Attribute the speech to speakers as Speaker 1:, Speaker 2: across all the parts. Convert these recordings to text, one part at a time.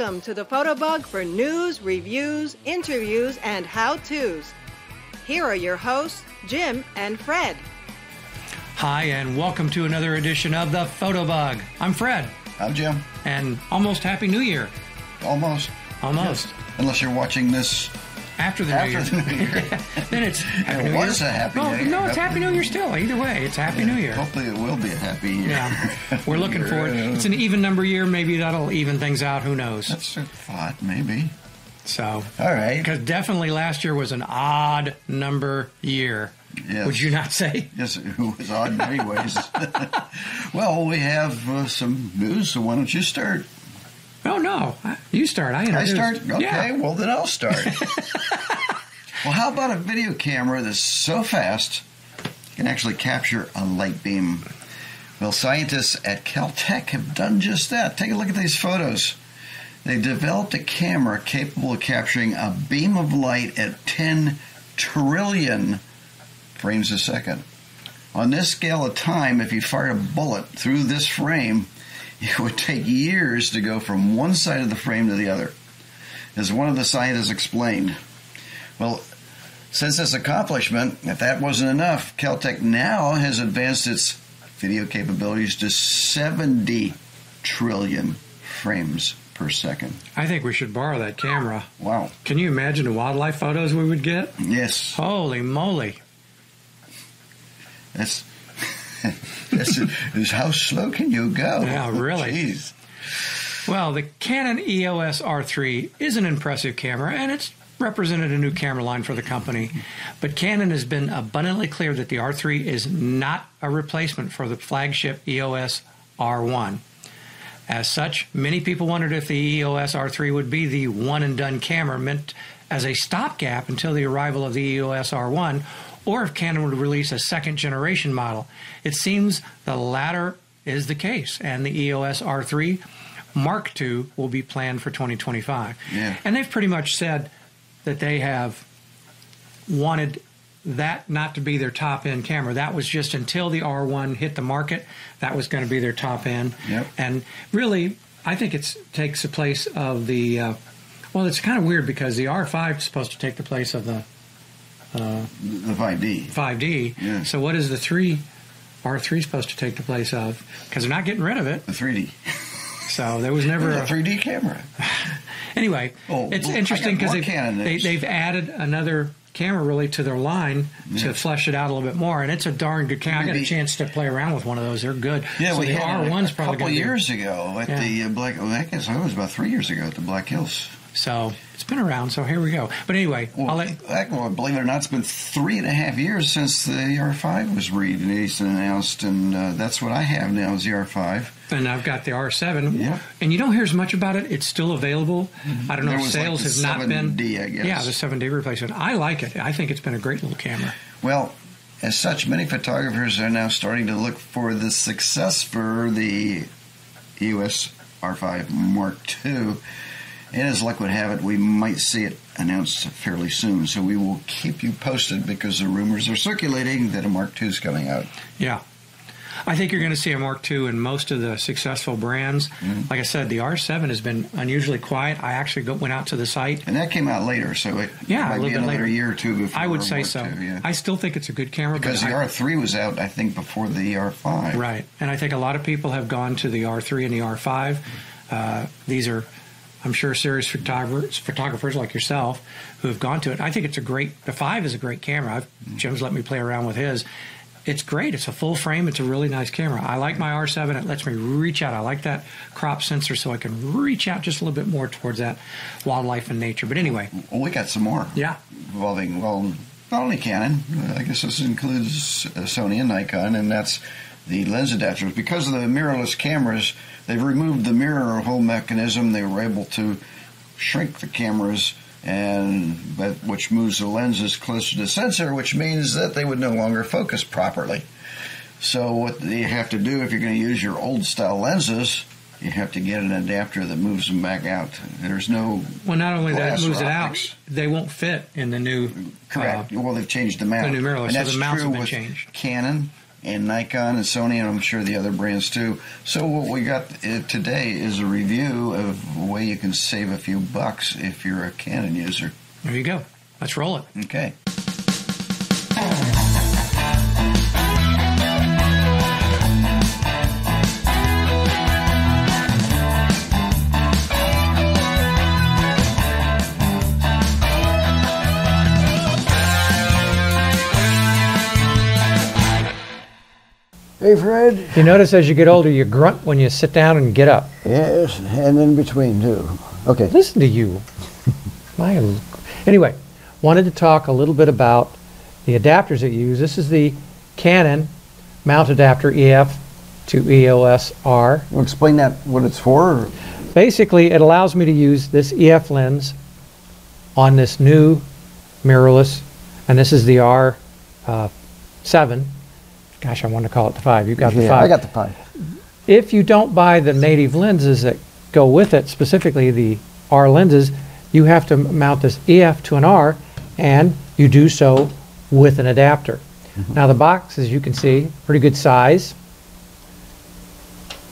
Speaker 1: Welcome to the Fotobug for news, reviews, interviews, and how to's. Here are your hosts, Jim and Fred.
Speaker 2: Hi, and welcome to another edition of the Fotobug. I'm Fred,
Speaker 3: I'm Jim.
Speaker 2: and almost Happy New Year.
Speaker 3: Almost.
Speaker 2: Almost.
Speaker 3: Unless you're watching this
Speaker 2: After the
Speaker 3: after
Speaker 2: New
Speaker 3: the
Speaker 2: Year.
Speaker 3: New Year.
Speaker 2: then it's Happy
Speaker 3: It
Speaker 2: New
Speaker 3: was
Speaker 2: Year.
Speaker 3: a Happy
Speaker 2: no,
Speaker 3: New Year.
Speaker 2: No, it's Happy New Year still. Either way, it's Happy New Year.
Speaker 3: Hopefully it will be a happy year.
Speaker 2: Yeah, we're looking for it. It's an even number year. Maybe that'll even things out. Who knows?
Speaker 3: That's a thought, maybe.
Speaker 2: So,
Speaker 3: All right.
Speaker 2: because definitely last year was an odd number year.
Speaker 3: Yes.
Speaker 2: Would you not say?
Speaker 3: Yes, it was odd in many ways. well, we have uh, some news, so why don't you start?
Speaker 2: Oh no, you start. I
Speaker 3: I start? Okay,
Speaker 2: Yeah.
Speaker 3: well, then I'll start. Well, how about a video camera that's so fast you can actually capture a light beam? Well, scientists at Caltech have done just that. Take a look at these photos. They developed a camera capable of capturing a beam of light at 10 trillion frames a second. On this scale of time, if you fired a bullet through this frame, it would take years to go from one side of the frame to the other. As one of the scientists explained, well, since this accomplishment, if that wasn't enough, Caltech now has advanced its video capabilities to 70 trillion frames per second.
Speaker 2: I think we should borrow that camera.
Speaker 3: Wow.
Speaker 2: Can you imagine the wildlife photos we would get?
Speaker 3: Yes.
Speaker 2: Holy moly!
Speaker 3: That's that's is how slow can you go?
Speaker 2: Yeah, really.
Speaker 3: Jeez.
Speaker 2: Well, the Canon EOS R3 is an impressive camera, and it's represented a new camera line for the company. But Canon has been abundantly clear that the R3 is not a replacement for the flagship EOS R1. As such, many people wondered if the EOS R3 would be the one and done camera meant as a stopgap until the arrival of the EOS R1, or if Canon would release a second generation model. It seems the latter is the case, and the EOS R3 Mark II will be planned for 2025.
Speaker 3: Yeah.
Speaker 2: And they've pretty much said that they have wanted that not to be their top end camera. That was just until the R1 hit the market, that was going to be their top end.
Speaker 3: Yep.
Speaker 2: And really, I think it takes the place of the. Uh, well, it's kind of weird because the R5 is supposed to take the place of the
Speaker 3: The 5D.
Speaker 2: 5D.
Speaker 3: Yeah.
Speaker 2: So what is the three R3 supposed to take the place of? Because they're not getting rid of it.
Speaker 3: The 3D.
Speaker 2: So there was never a
Speaker 3: 3D camera.
Speaker 2: Anyway,
Speaker 3: Oh,
Speaker 2: it's interesting because they,
Speaker 3: Canon
Speaker 2: they,
Speaker 3: news.
Speaker 2: they've added another camera really to their line
Speaker 3: Yeah.
Speaker 2: to flesh it out a little bit more, and it's a darn good camera. I got a chance to play around with one of those; they're good.
Speaker 3: Yeah,
Speaker 2: so
Speaker 3: we
Speaker 2: the
Speaker 3: had it
Speaker 2: R1's
Speaker 3: a
Speaker 2: probably
Speaker 3: couple years ago at
Speaker 2: Yeah.
Speaker 3: the uh, Black. Well, I guess it was about three years ago at the Black Hills.
Speaker 2: So it's been around. So here we go. But anyway,
Speaker 3: Well,
Speaker 2: I'll let,
Speaker 3: well, believe it or not, it's been three and a half years since the R5 was released and announced, and uh, that's what I have now is the R5.
Speaker 2: and I've got the R7.
Speaker 3: Yeah.
Speaker 2: And you don't hear as much about it. It's still available. I don't know if
Speaker 3: like
Speaker 2: sales
Speaker 3: the
Speaker 2: have not been.
Speaker 3: 7D, I guess.
Speaker 2: Yeah, the 7D replacement. I like it. I think it's been a great little camera.
Speaker 3: Well, as such, many photographers are now starting to look for the success for the EOS R5 Mark II. And as luck would have it, we might see it announced fairly soon. So we will keep you posted because the rumors are circulating that a Mark II is coming out.
Speaker 2: Yeah. I think you're going to see a Mark II in most of the successful brands.
Speaker 3: Mm-hmm.
Speaker 2: Like I said, the R7 has been unusually quiet. I actually go, went out to the site.
Speaker 3: And that came out later, so it
Speaker 2: Yeah, a little
Speaker 3: be
Speaker 2: bit
Speaker 3: another
Speaker 2: later.
Speaker 3: year or two before
Speaker 2: I would say
Speaker 3: Mark
Speaker 2: so.
Speaker 3: II, yeah.
Speaker 2: I still think it's a good camera.
Speaker 3: because the
Speaker 2: I-
Speaker 3: R3 was out, I think, before the R5.
Speaker 2: Right. And I think a lot of people have gone to the R3 and the R5. Uh, these are, I'm sure, serious photographers, photographers like yourself who have gone to it. I think it's a great, the 5 is a great camera. I've, Jim's let me play around with his. It's great. It's a full frame. It's a really nice camera. I like my R7. It lets me reach out. I like that crop sensor so I can reach out just a little bit more towards that wildlife and nature. But anyway,
Speaker 3: Well, we got some more.
Speaker 2: yeah.
Speaker 3: involving, well, not only Canon, I guess this includes Sony and Nikon, and that's the lens adapters. Because of the mirrorless cameras, they've removed the mirror hole mechanism. They were able to shrink the cameras, and that, which moves the lenses closer to the sensor, which means that they would no longer focus properly. So what you have to do if you're going to use your old style lenses, you have to get an adapter that moves them back out. There's no
Speaker 2: Well, not only that, moves it out, they won't fit in the new.
Speaker 3: Correct.
Speaker 2: Uh,
Speaker 3: well, they've changed the mount.
Speaker 2: the new mirrorless,
Speaker 3: and
Speaker 2: so
Speaker 3: that's
Speaker 2: the mounts
Speaker 3: true
Speaker 2: have been
Speaker 3: with
Speaker 2: changed.
Speaker 3: Canon,
Speaker 4: and Nikon and Sony, and I'm sure the other brands too. So what we got uh, today is a review of a way you can save a few bucks if you're a Canon user.
Speaker 5: There you go. Let's roll it.
Speaker 4: Okay.
Speaker 3: Hey, Fred.
Speaker 2: You notice as you get older, you grunt when you sit down and get up.
Speaker 3: Yes, and in between, too. Okay.
Speaker 2: Listen to you. My, anyway, wanted to talk a little bit about the adapters that you use. This is the Canon mount adapter EF to EOS R.
Speaker 3: You explain that, what it's for?
Speaker 2: Basically, it allows me to use this EF lens on this new mirrorless, and this is the R7. Uh, Gosh, I want to call it the 5. You've got the
Speaker 3: yeah,
Speaker 2: 5.
Speaker 3: I got the five.
Speaker 2: if you don't buy the native lenses that go with it, specifically the R lenses, you have to mount this EF to an R, and you do so with an adapter.
Speaker 3: Mm-hmm.
Speaker 2: Now the box, as you can see, pretty good size,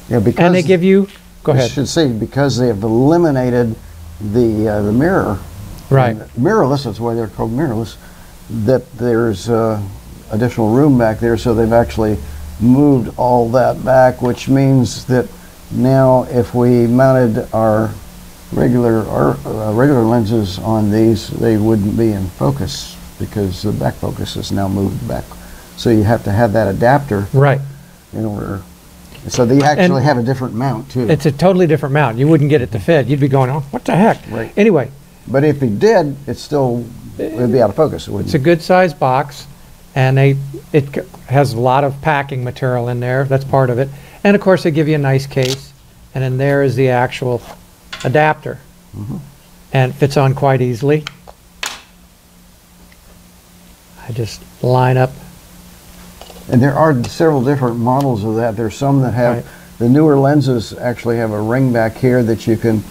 Speaker 3: Yeah, because
Speaker 2: and they give you. Go
Speaker 3: I
Speaker 2: ahead.
Speaker 3: should say because they have eliminated the uh, the mirror.
Speaker 2: Right.
Speaker 3: Mirrorless. That's why they're called mirrorless. That there's uh, additional room back there, so they've actually moved all that back, which means that now if we mounted our regular our uh, regular lenses on these, they wouldn't be in focus because the back focus is now moved back. So you have to have that adapter
Speaker 2: Right.
Speaker 3: in order. So they actually have a different mount too.
Speaker 2: It's a totally different mount. You wouldn't get it to fit. You'd be going, oh, what the heck?
Speaker 3: Right.
Speaker 2: Anyway,
Speaker 3: But if he did, it still it would be out of focus, it wouldn't
Speaker 2: It's a good size box, and they it c- has a lot of packing material in there. That's part of it, and of course they give you a nice case, and then there is the actual adapter, mm-hmm. and it fits on quite easily. I just line up.
Speaker 3: And there are several different models of that. There's some that have,
Speaker 2: Right.
Speaker 3: the newer lenses actually have a ring back here that you can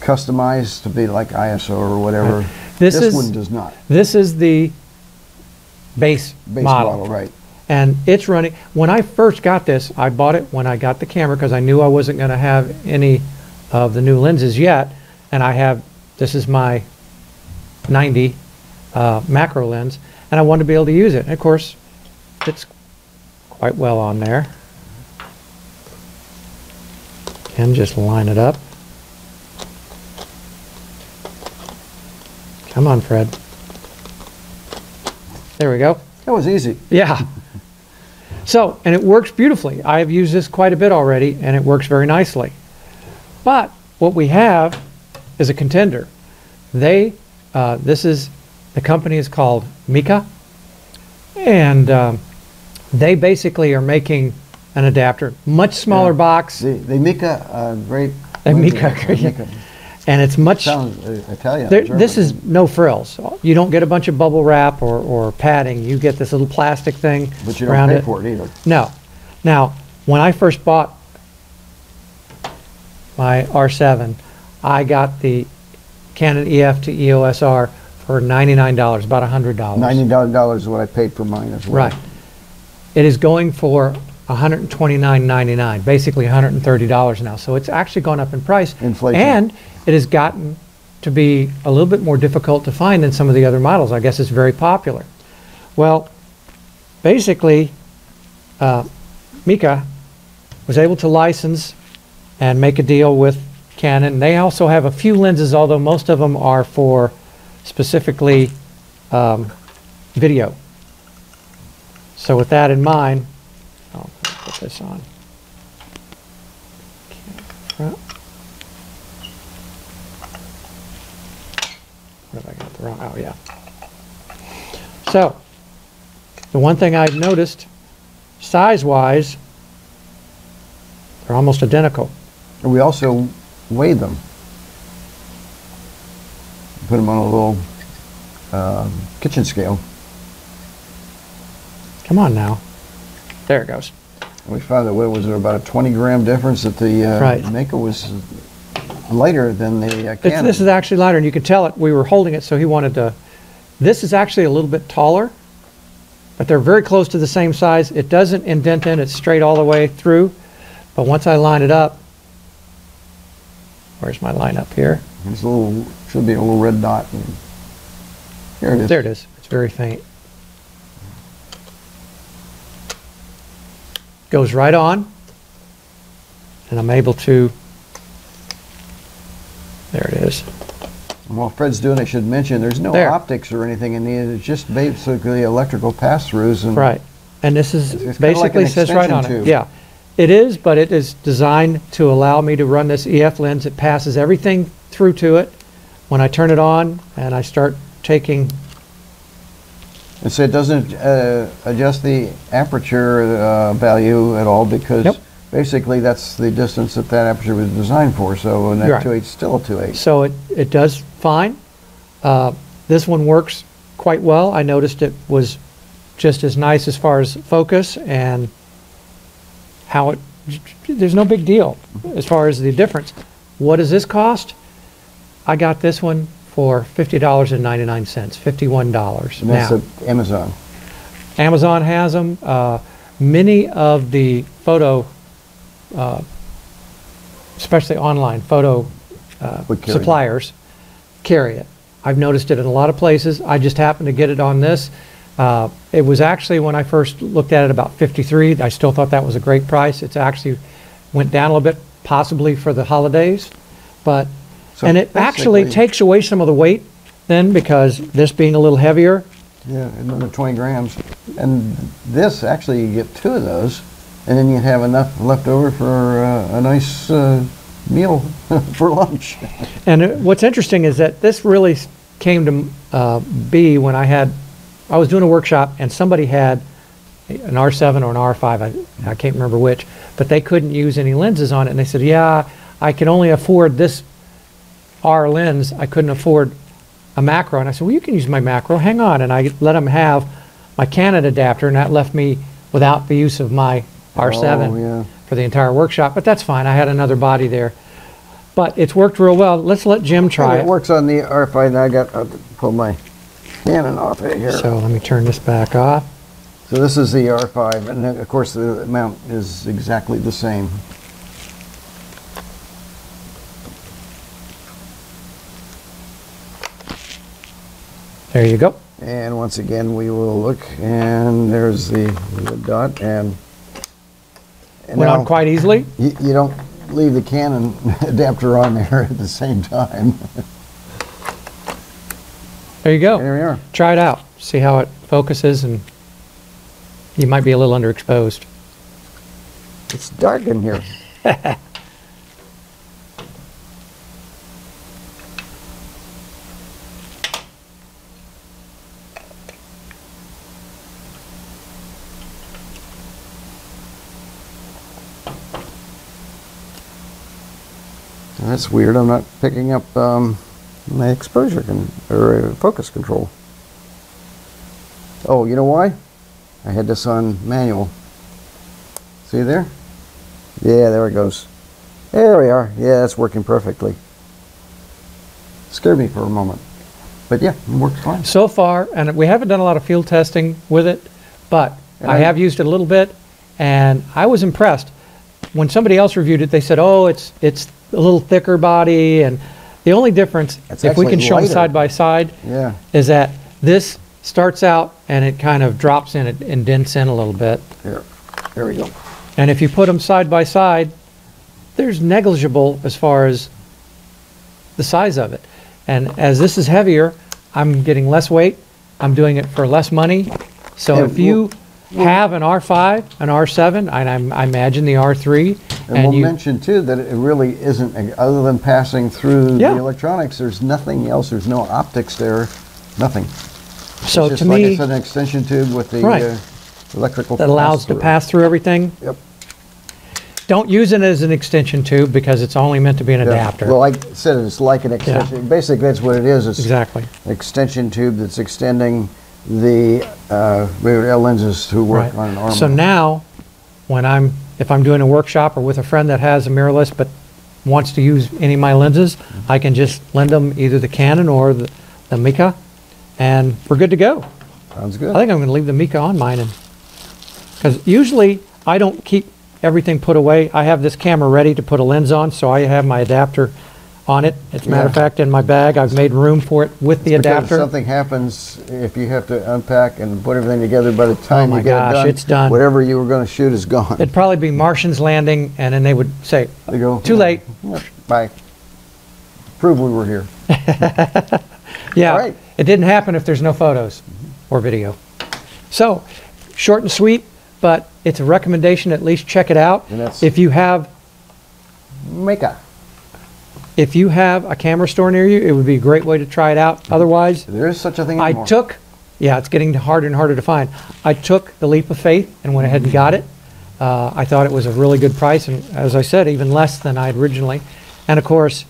Speaker 3: customize to be like ISO or whatever.
Speaker 2: This is-
Speaker 3: one does not.
Speaker 2: This is the base,
Speaker 3: Base
Speaker 2: model.
Speaker 3: right.
Speaker 2: And it's running, when I first got this, I bought it when I got the camera because I knew I wasn't going to have any of the new lenses yet. And I have, this is my 90 uh, macro lens, and I wanted to be able to use it. And of course, fits quite well on there. And just line it up. Come on, Fred. There we go.
Speaker 3: That was easy.
Speaker 2: Yeah. So, and it works beautifully. I have used this quite a bit already, and it works very nicely. But what we have is a contender. They, uh, this is, the company is called Meike, and um, they basically are making an adapter, much smaller
Speaker 3: Yeah.
Speaker 2: box,
Speaker 3: They, they make a, a great.
Speaker 2: They
Speaker 3: lens
Speaker 2: make a
Speaker 3: adapter.
Speaker 2: Great-
Speaker 3: They make a-
Speaker 2: and it's much.
Speaker 3: Sounds Italian.
Speaker 2: There, this is no frills. You don't get a bunch of bubble wrap or, or padding. You get this little plastic thing
Speaker 3: But you don't
Speaker 2: around
Speaker 3: pay
Speaker 2: it.
Speaker 3: for it either.
Speaker 2: No. Now, when I first bought my R7, I got the Canon EF to EOS R for $99, about $100.
Speaker 3: Ninety dollars is what I paid for mine as well.
Speaker 2: Right. It is going for $129.99, basically $130 now. So it's actually gone up in price.
Speaker 3: Inflation.
Speaker 2: And it has gotten to be a little bit more difficult to find than some of the other models. I guess it's very popular. Well, basically, uh, Meike was able to license and make a deal with Canon. They also have a few lenses, although most of them are for specifically um, video. So with that in mind, I'll put this on. What have I got the wrong? Oh yeah. So the one thing I've noticed, size-wise, they're almost identical.
Speaker 3: And we also weighed them. Put them on a little um, kitchen scale.
Speaker 2: Come on now. There it goes.
Speaker 3: We found that what was there about a 20 gram difference that the uh,
Speaker 2: Right.
Speaker 3: Mako was lighter than the uh,
Speaker 2: It's,
Speaker 3: Canon.
Speaker 2: this is actually lighter, and you can tell it. We were holding it, so he wanted to. This is actually a little bit taller, but they're very close to the same size. It doesn't indent in, it's straight all the way through. But once I line it up, where's my line up here?
Speaker 3: There's a little, should be a little red dot. and- Here it is.
Speaker 2: There it is. It's very faint. Goes right on. And I'm able to, there it is.
Speaker 3: And While Fred's doing it, I should mention, there's no
Speaker 2: There.
Speaker 3: optics or anything in these, it's just basically electrical pass-throughs and.
Speaker 2: Right. And this is,
Speaker 3: It's- it's like
Speaker 2: basically
Speaker 3: an
Speaker 2: says right on
Speaker 3: extension
Speaker 2: it. Yeah. It is, but it is designed to allow me to run this EF lens. It passes everything through to it. When I turn it on and I start taking,
Speaker 3: And so it doesn't uh, adjust the aperture uh, value at all because
Speaker 2: Nope.
Speaker 3: Basically that's the distance that that aperture was designed for. So and that
Speaker 2: Right.
Speaker 3: 2.8 is still a 2.8.
Speaker 2: so it, it does fine. Uh, This one works quite well. I noticed it was just as nice as far as focus and how it, there's no big deal as far as the difference. What does this cost? I got this one for $50.99, $51
Speaker 3: that's
Speaker 2: now.
Speaker 3: Amazon.
Speaker 2: Amazon has them. Uh, many of the photo, uh, especially online photo uh,
Speaker 3: Would carry it.
Speaker 2: suppliers, carry it. I've noticed it in a lot of places. I just happened to get it on this. Uh, it was actually when I first looked at it about 53. I still thought that was a great price. It's actually went down a little bit, possibly for the holidays, but
Speaker 3: So
Speaker 2: and it actually
Speaker 3: basically-
Speaker 2: takes away some of the weight then because this being a little heavier,
Speaker 3: Yeah, another 20 grams. And this, actually, you get two of those, and then you'd have enough left over for uh, a nice uh, meal for lunch.
Speaker 2: And what's interesting is that this really came to uh, be when I had, I was doing a workshop and somebody had an R7 or an R5, I, I can't remember which, but they couldn't use any lenses on it. And they said, yeah, I can only afford this R lens. I couldn't afford a macro. And I said, well, you can use my macro. Hang on. And I let them have my Canon adapter, and that left me without the use of my R7
Speaker 3: Oh, yeah.
Speaker 2: for the entire workshop. But that's fine. I had another body there. But it's worked real well. Let's let Jim try
Speaker 3: it
Speaker 2: it.
Speaker 3: works on the R5, and I got, I'll pull my Canon off it here.
Speaker 2: So let me turn this back off.
Speaker 3: So this is the R5, and of course, the mount is exactly the same.
Speaker 2: There you go.
Speaker 3: And once again, we will look, and there's the, the dot, and,
Speaker 2: Went on quite easily.
Speaker 3: You, you don't leave the Canon adapter on there at the same time.
Speaker 2: There you go.
Speaker 3: There we are.
Speaker 2: Try it out. See how it focuses, and you might be a little underexposed.
Speaker 3: It's dark in here. That's weird. I'm not picking up um, my exposure con- or uh, focus control. Oh, you know why? I had this on manual. See there? Yeah, there it goes. There we are. Yeah, that's working perfectly. Scared me for a moment. But yeah, it works fine.
Speaker 2: So far, and we haven't done a lot of field testing with it, but I have used it a little bit, and I was impressed. When somebody else reviewed it, they said, "Oh, it's it's a little thicker body," and the only difference, if we can show them side by side,
Speaker 3: Yeah.
Speaker 2: is that this starts out and it kind of drops in, it indents in a little bit.
Speaker 3: Here. There we go.
Speaker 2: And if you put them side by side, there's negligible as far as the size of it. And as this is heavier, I'm getting less weight. I'm doing it for less money. So
Speaker 3: Yeah,
Speaker 2: if you have an R5, an R7, and I'm, I imagine the R3,
Speaker 3: And,
Speaker 2: and
Speaker 3: we'll
Speaker 2: you,
Speaker 3: mention too that it really isn't, other than passing through
Speaker 2: Yeah.
Speaker 3: the electronics, there's nothing else. There's no optics there. Nothing.
Speaker 2: so
Speaker 3: it's just
Speaker 2: to
Speaker 3: like
Speaker 2: me,
Speaker 3: it's an extension tube with the
Speaker 2: Right.
Speaker 3: uh, electrical.
Speaker 2: that allows to
Speaker 3: pass-through.
Speaker 2: everything.
Speaker 3: Yep.
Speaker 2: Don't use it as an extension tube because it's only meant to be an
Speaker 3: Yeah.
Speaker 2: adapter.
Speaker 3: Well, like I said, it's like an extension. Basically, that's what it is. It's
Speaker 2: exactly.
Speaker 3: an extension tube that's extending the uh, regular lenses to work
Speaker 2: Right.
Speaker 3: on an arm.
Speaker 2: So now, when I'm, if I'm doing a workshop or with a friend that has a mirrorless but wants to use any of my lenses, I can just lend them either the Canon or the, the Meike, and we're good to go.
Speaker 6: Sounds good.
Speaker 2: I think I'm going to leave the Meike on mine, and because usually I don't keep everything put away. I have this camera ready to put a lens on, so I have my adapter on it. As a matter of
Speaker 6: Yeah.
Speaker 2: fact, in my bag, I've made room for it with the
Speaker 6: Because if
Speaker 2: adapter.
Speaker 6: something happens, if you have to unpack and put everything together, by the time
Speaker 2: Oh my
Speaker 6: you get
Speaker 2: gosh,
Speaker 6: it done,
Speaker 2: it's done.
Speaker 6: whatever you were going to shoot is gone.
Speaker 2: It'd probably be Martians landing, and then they would say,
Speaker 6: They go,
Speaker 2: "Too late."
Speaker 6: "Yep, Bye. Prove we were here.
Speaker 2: Yeah,
Speaker 6: right.
Speaker 2: it didn't happen if there's no photos or video. So, short and sweet, but it's a recommendation. At least check it out.
Speaker 6: And that's-
Speaker 2: If you have
Speaker 6: Meike.
Speaker 2: If you have a camera store near you, it would be a great way to try it out. Otherwise,
Speaker 6: There is such a thing
Speaker 2: I
Speaker 6: anymore.
Speaker 2: took, yeah, it's getting harder and harder to find. I took the leap of faith and went ahead and got it. Uh, I thought it was a really good price, and as I said, even less than I had originally. And of course,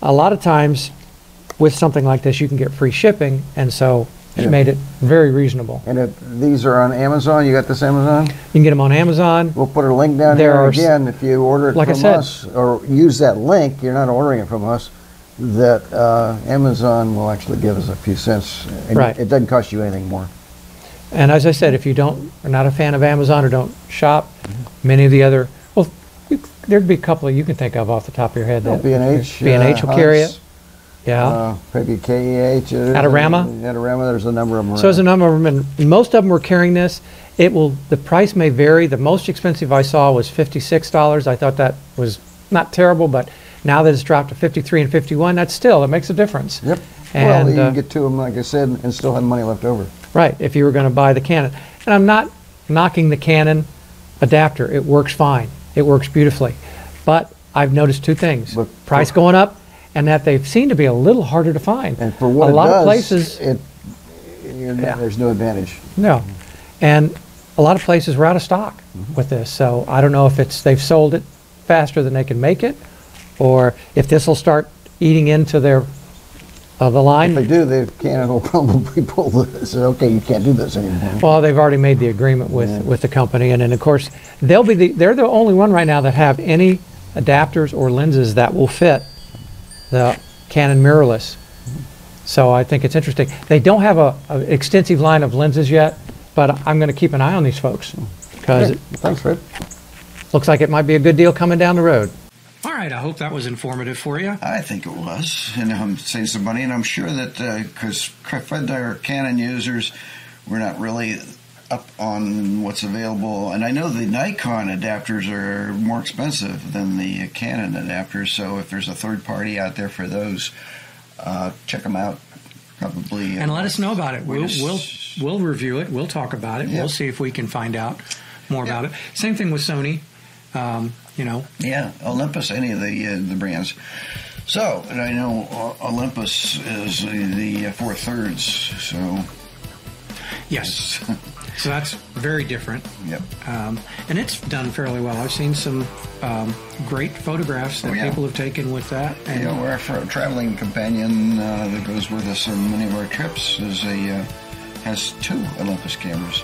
Speaker 2: a lot of times with something like this, you can get free shipping, and so it
Speaker 6: Yeah.
Speaker 2: made it very reasonable.
Speaker 6: And if these are on Amazon, you got this Amazon?
Speaker 2: You can get them on Amazon.
Speaker 6: We'll put a link down
Speaker 2: There
Speaker 6: here again. If you order it
Speaker 2: Like I
Speaker 6: from
Speaker 2: said-
Speaker 6: us or use that link, you're not ordering it from us. That uh, Amazon will actually give us a few cents. And
Speaker 2: Right.
Speaker 6: It doesn't cost you anything more.
Speaker 2: And as I said, if you don't, are not a fan of Amazon or don't shop, many of the other, well, you, there'd be a couple you can think of off the top of your head. That
Speaker 6: B&H.
Speaker 2: B&H
Speaker 6: uh,
Speaker 2: will carry it. Yeah.
Speaker 6: Uh, maybe KEH.
Speaker 2: Adorama?
Speaker 6: Adorama, there's a number of them.
Speaker 2: So there's a number of them, and most of them were carrying this. It will, the price may vary. The most expensive I saw was fifty-six dollars. I thought that was not terrible, but now that it's dropped to fifty-three and fifty-one, that's still, it makes a difference.
Speaker 6: Yep. well,
Speaker 2: And,
Speaker 6: you
Speaker 2: uh,
Speaker 6: can get to them, like I said, and still have money left over.
Speaker 2: Right, if you were going to buy the Canon. And I'm not knocking the Canon adapter. It works fine. It works beautifully. But I've noticed two things.
Speaker 6: But-
Speaker 2: Price going up and that they seem to be a little harder to find.
Speaker 6: And for what
Speaker 2: a
Speaker 6: it
Speaker 2: lot
Speaker 6: does,
Speaker 2: of places
Speaker 6: it,
Speaker 2: Yeah.
Speaker 6: there's no advantage.
Speaker 2: No. And a lot of places were out of stock
Speaker 6: Mm-hmm.
Speaker 2: with this. So I don't know if it's they've sold it faster than they can make it or if this will start eating into their uh, the line.
Speaker 6: If they do, they Canon will probably pull the, say, okay, you can't do this anymore.
Speaker 2: Well, they've already made the agreement with,
Speaker 6: Yeah.
Speaker 2: with the company, and then, of course, they'll be the, they're the only one right now that have any adapters or lenses that will fit the Canon mirrorless. So I think it's interesting. They don't have a, a extensive line of lenses yet, but I'm going to keep an eye on these folks hmm. because
Speaker 6: Okay,
Speaker 2: it
Speaker 6: Thanks, Fred.
Speaker 2: looks like it might be a good deal coming down the road.
Speaker 7: All right, I hope that was informative for you.
Speaker 3: I think it was, and I'm saving some money, and I'm sure that uh, because Fred are Canon users, we're not really up on what's available, and I know the Nikon adapters are more expensive than the Canon adapters. So if there's a third party out there for those, uh, check them out. Probably,
Speaker 7: And let us know about it.
Speaker 3: We
Speaker 7: We'll,
Speaker 3: just-
Speaker 7: we'll, we'll review it. We'll talk about it.
Speaker 3: Yeah.
Speaker 7: We'll see if we can find out more about it. Same thing with Sony. Um, you know,
Speaker 3: Yeah, Olympus, any of the uh, the brands. So, and I know uh, Olympus is the, the uh, four thirds. So,
Speaker 7: yes. So that's very different.
Speaker 3: yep.
Speaker 7: Um, and it's done fairly well. I've seen some um, great photographs that
Speaker 3: Oh, yeah.
Speaker 7: people have taken with that. And
Speaker 3: Yeah, we're a traveling companion uh, that goes with us on many of our trips. Is a uh, has two Olympus cameras.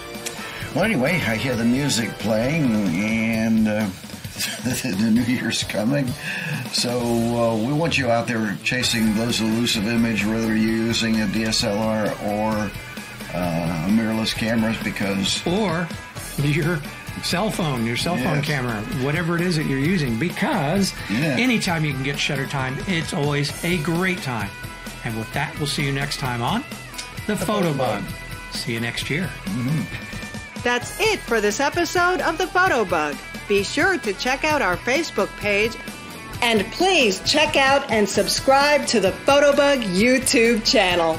Speaker 3: Well, anyway, I hear the music playing, and uh, the New Year's coming. So uh, we want you out there chasing those elusive images, whether you're using a DSLR or uh, mirrorless cameras, because
Speaker 7: or your cell phone, your cell phone camera, whatever it is that you're using, because
Speaker 3: Yeah.
Speaker 7: anytime you can get shutter time, it's always a great time. And with that, we'll see you next time on The, Fotobug. See you next year.
Speaker 1: That's it for this episode of The Fotobug. Be sure to check out our Facebook page and please check out and subscribe to the Fotobug YouTube channel.